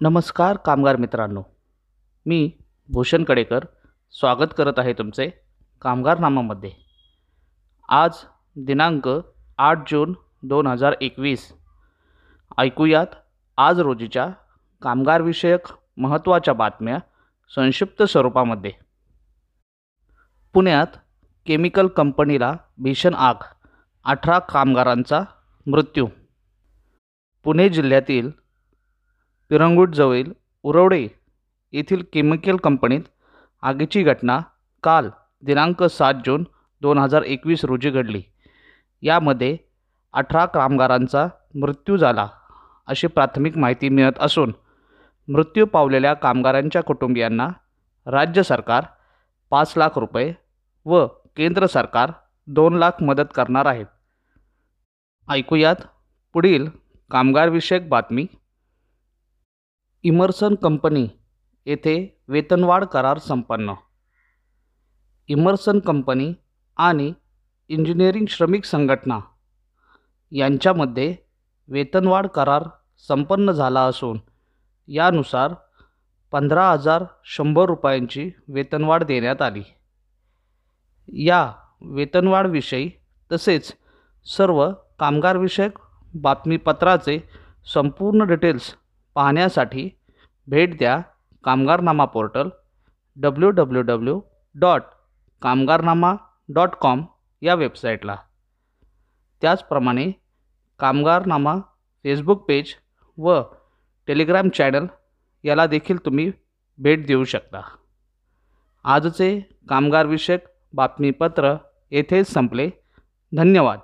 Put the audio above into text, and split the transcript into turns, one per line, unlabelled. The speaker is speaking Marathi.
नमस्कार कामगार मित्रांनो. मी भूषण कडेकर स्वागत करत आहे तुमचे कामगारनामामध्ये. आज दिनांक आठ जून दोन हजार एकवीस. ऐकूयात आज रोजीच्या कामगारविषयक महत्त्वाच्या बातम्या संक्षिप्त स्वरूपामध्ये. पुण्यात केमिकल कंपनीला भीषण आग अठरा कामगारांचा मृत्यू. पुणे जिल्ह्यातील पिरंगुटजवळील उरवडे येथील केमिकल कंपनीत आगीची घटना काल दिनांक सात जून दोन हजार एकवीस रोजी घडली. यामध्ये अठरा कामगारांचा मृत्यू झाला अशी प्राथमिक माहिती मिळत असून मृत्यू पावलेल्या कामगारांच्या कुटुंबियांना राज्य सरकार पाच लाख रुपये व केंद्र सरकार दोन लाख मदत करणार आहेत ऐकूयात पुढील कामगारविषयक बातमी इमर्सन कंपनी येथे वेतनवाढ करार संपन्न. इमर्सन कंपनी आणि इंजिनिअरिंग श्रमिक संघटना यांच्यामध्ये वेतनवाढ करार संपन्न झाला असून यानुसार पंधरा हजार शंभर रुपयांची वेतनवाढ देण्यात आली. या वेतनवाढविषयी तसेच सर्व कामगारविषयक बातमीपत्राचे संपूर्ण डिटेल्स पाहण्यासाठी भेट द्या Kamgarnama portal W W W dot Kamgarnama dot com या वेबसाईटला. त्याचप्रमाणे कामगारनामा फेसबुक पेज व टेलिग्राम चॅनल याला देखील तुम्ही भेट देऊ शकता. आजचे कामगारविषयक बातमीपत्र येथेच संपले. धन्यवाद.